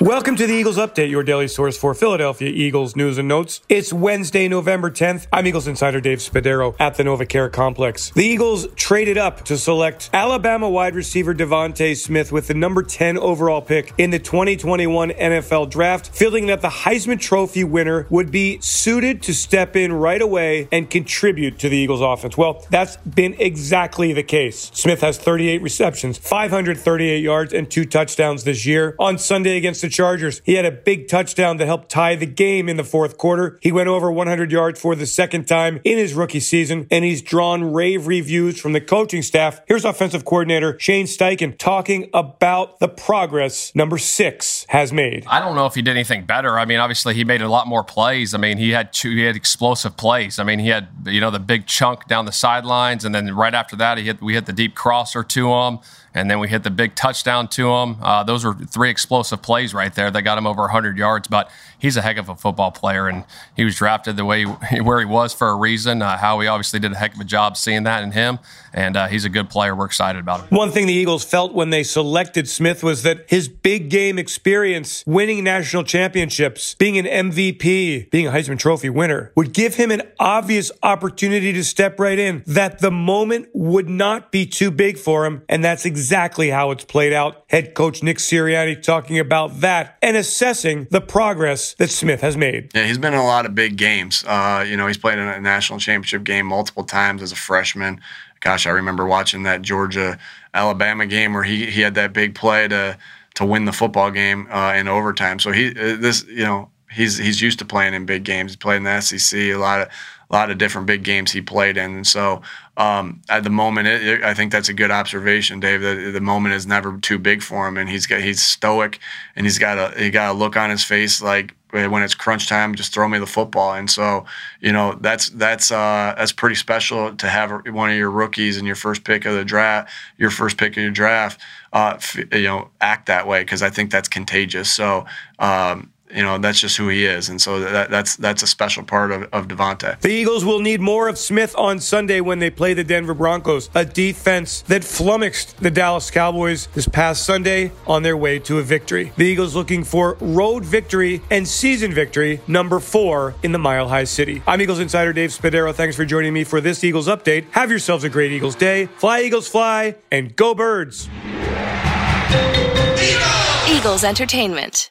Welcome to the Eagles Update, your daily source for Philadelphia Eagles news and notes. It's Wednesday, November 10th. I'm Eagles insider Dave Spadaro at the NovaCare Complex. The Eagles traded up to select Alabama wide receiver DeVonta Smith with the number 10 overall pick in the 2021 NFL Draft, feeling that the Heisman Trophy winner would be suited to step in right away and contribute to the Eagles offense. Well, that's been exactly the case. Smith has 38 receptions, 538 yards, and two touchdowns this year. On Sunday against the Chargers. He had a big touchdown that helped tie the game in the fourth quarter. He went over 100 yards for the second time in his rookie season, and he's drawn rave reviews from the coaching staff. Here's offensive coordinator Shane Steichen talking about the progress number six has made. I don't know if he did anything better. I mean, obviously he made a lot more plays. I mean, he had two, he had explosive plays. I mean, he had you know the big chunk down the sidelines, and then right after that, he hit we hit the deep crosser to him and then we hit the big touchdown to him. Uh, those were three explosive plays right there They got him over 100 yards. But he's a heck of a football player, and he was drafted the way where he was for a reason. Uh, Howie obviously did a heck of a job seeing that in him, and uh, he's a good player. We're excited about him. One thing the Eagles felt when they selected Smith was that his big game experience, winning national championships, being an MVP, being a Heisman Trophy winner, would give him an obvious opportunity to step right in. That the moment would not be too big for him, and that's exactly exactly how it's played out. Head coach Nick Sirianni talking about that and assessing the progress that Smith has made. Yeah, he's been in a lot of big games. Uh, you know, he's played in a national championship game multiple times as a freshman. Gosh, I remember watching that Georgia Alabama game where he he had that big play to to win the football game uh, in overtime. So he uh, this you know he's he's used to playing in big games. He played in the SEC, a lot of a lot of different big games he played in. And so um, at the moment, it, it, I think that's a good observation, Dave. That the moment is never too big for him, and he's got he's stoic, and he's got a he got a look on his face like when it's crunch time, just throw me the football. And so, you know, that's that's uh, that's pretty special to have one of your rookies and your first pick of the draft, your first pick of your draft, uh, you know, act that way because I think that's contagious. So. Um, you know that's just who he is, and so that, that's that's a special part of, of DeVonta. The Eagles will need more of Smith on Sunday when they play the Denver Broncos, a defense that flummoxed the Dallas Cowboys this past Sunday on their way to a victory. The Eagles looking for road victory and season victory number four in the Mile High City. I'm Eagles insider Dave Spadaro. Thanks for joining me for this Eagles update. Have yourselves a great Eagles day. Fly Eagles fly and go birds. Eagles Entertainment.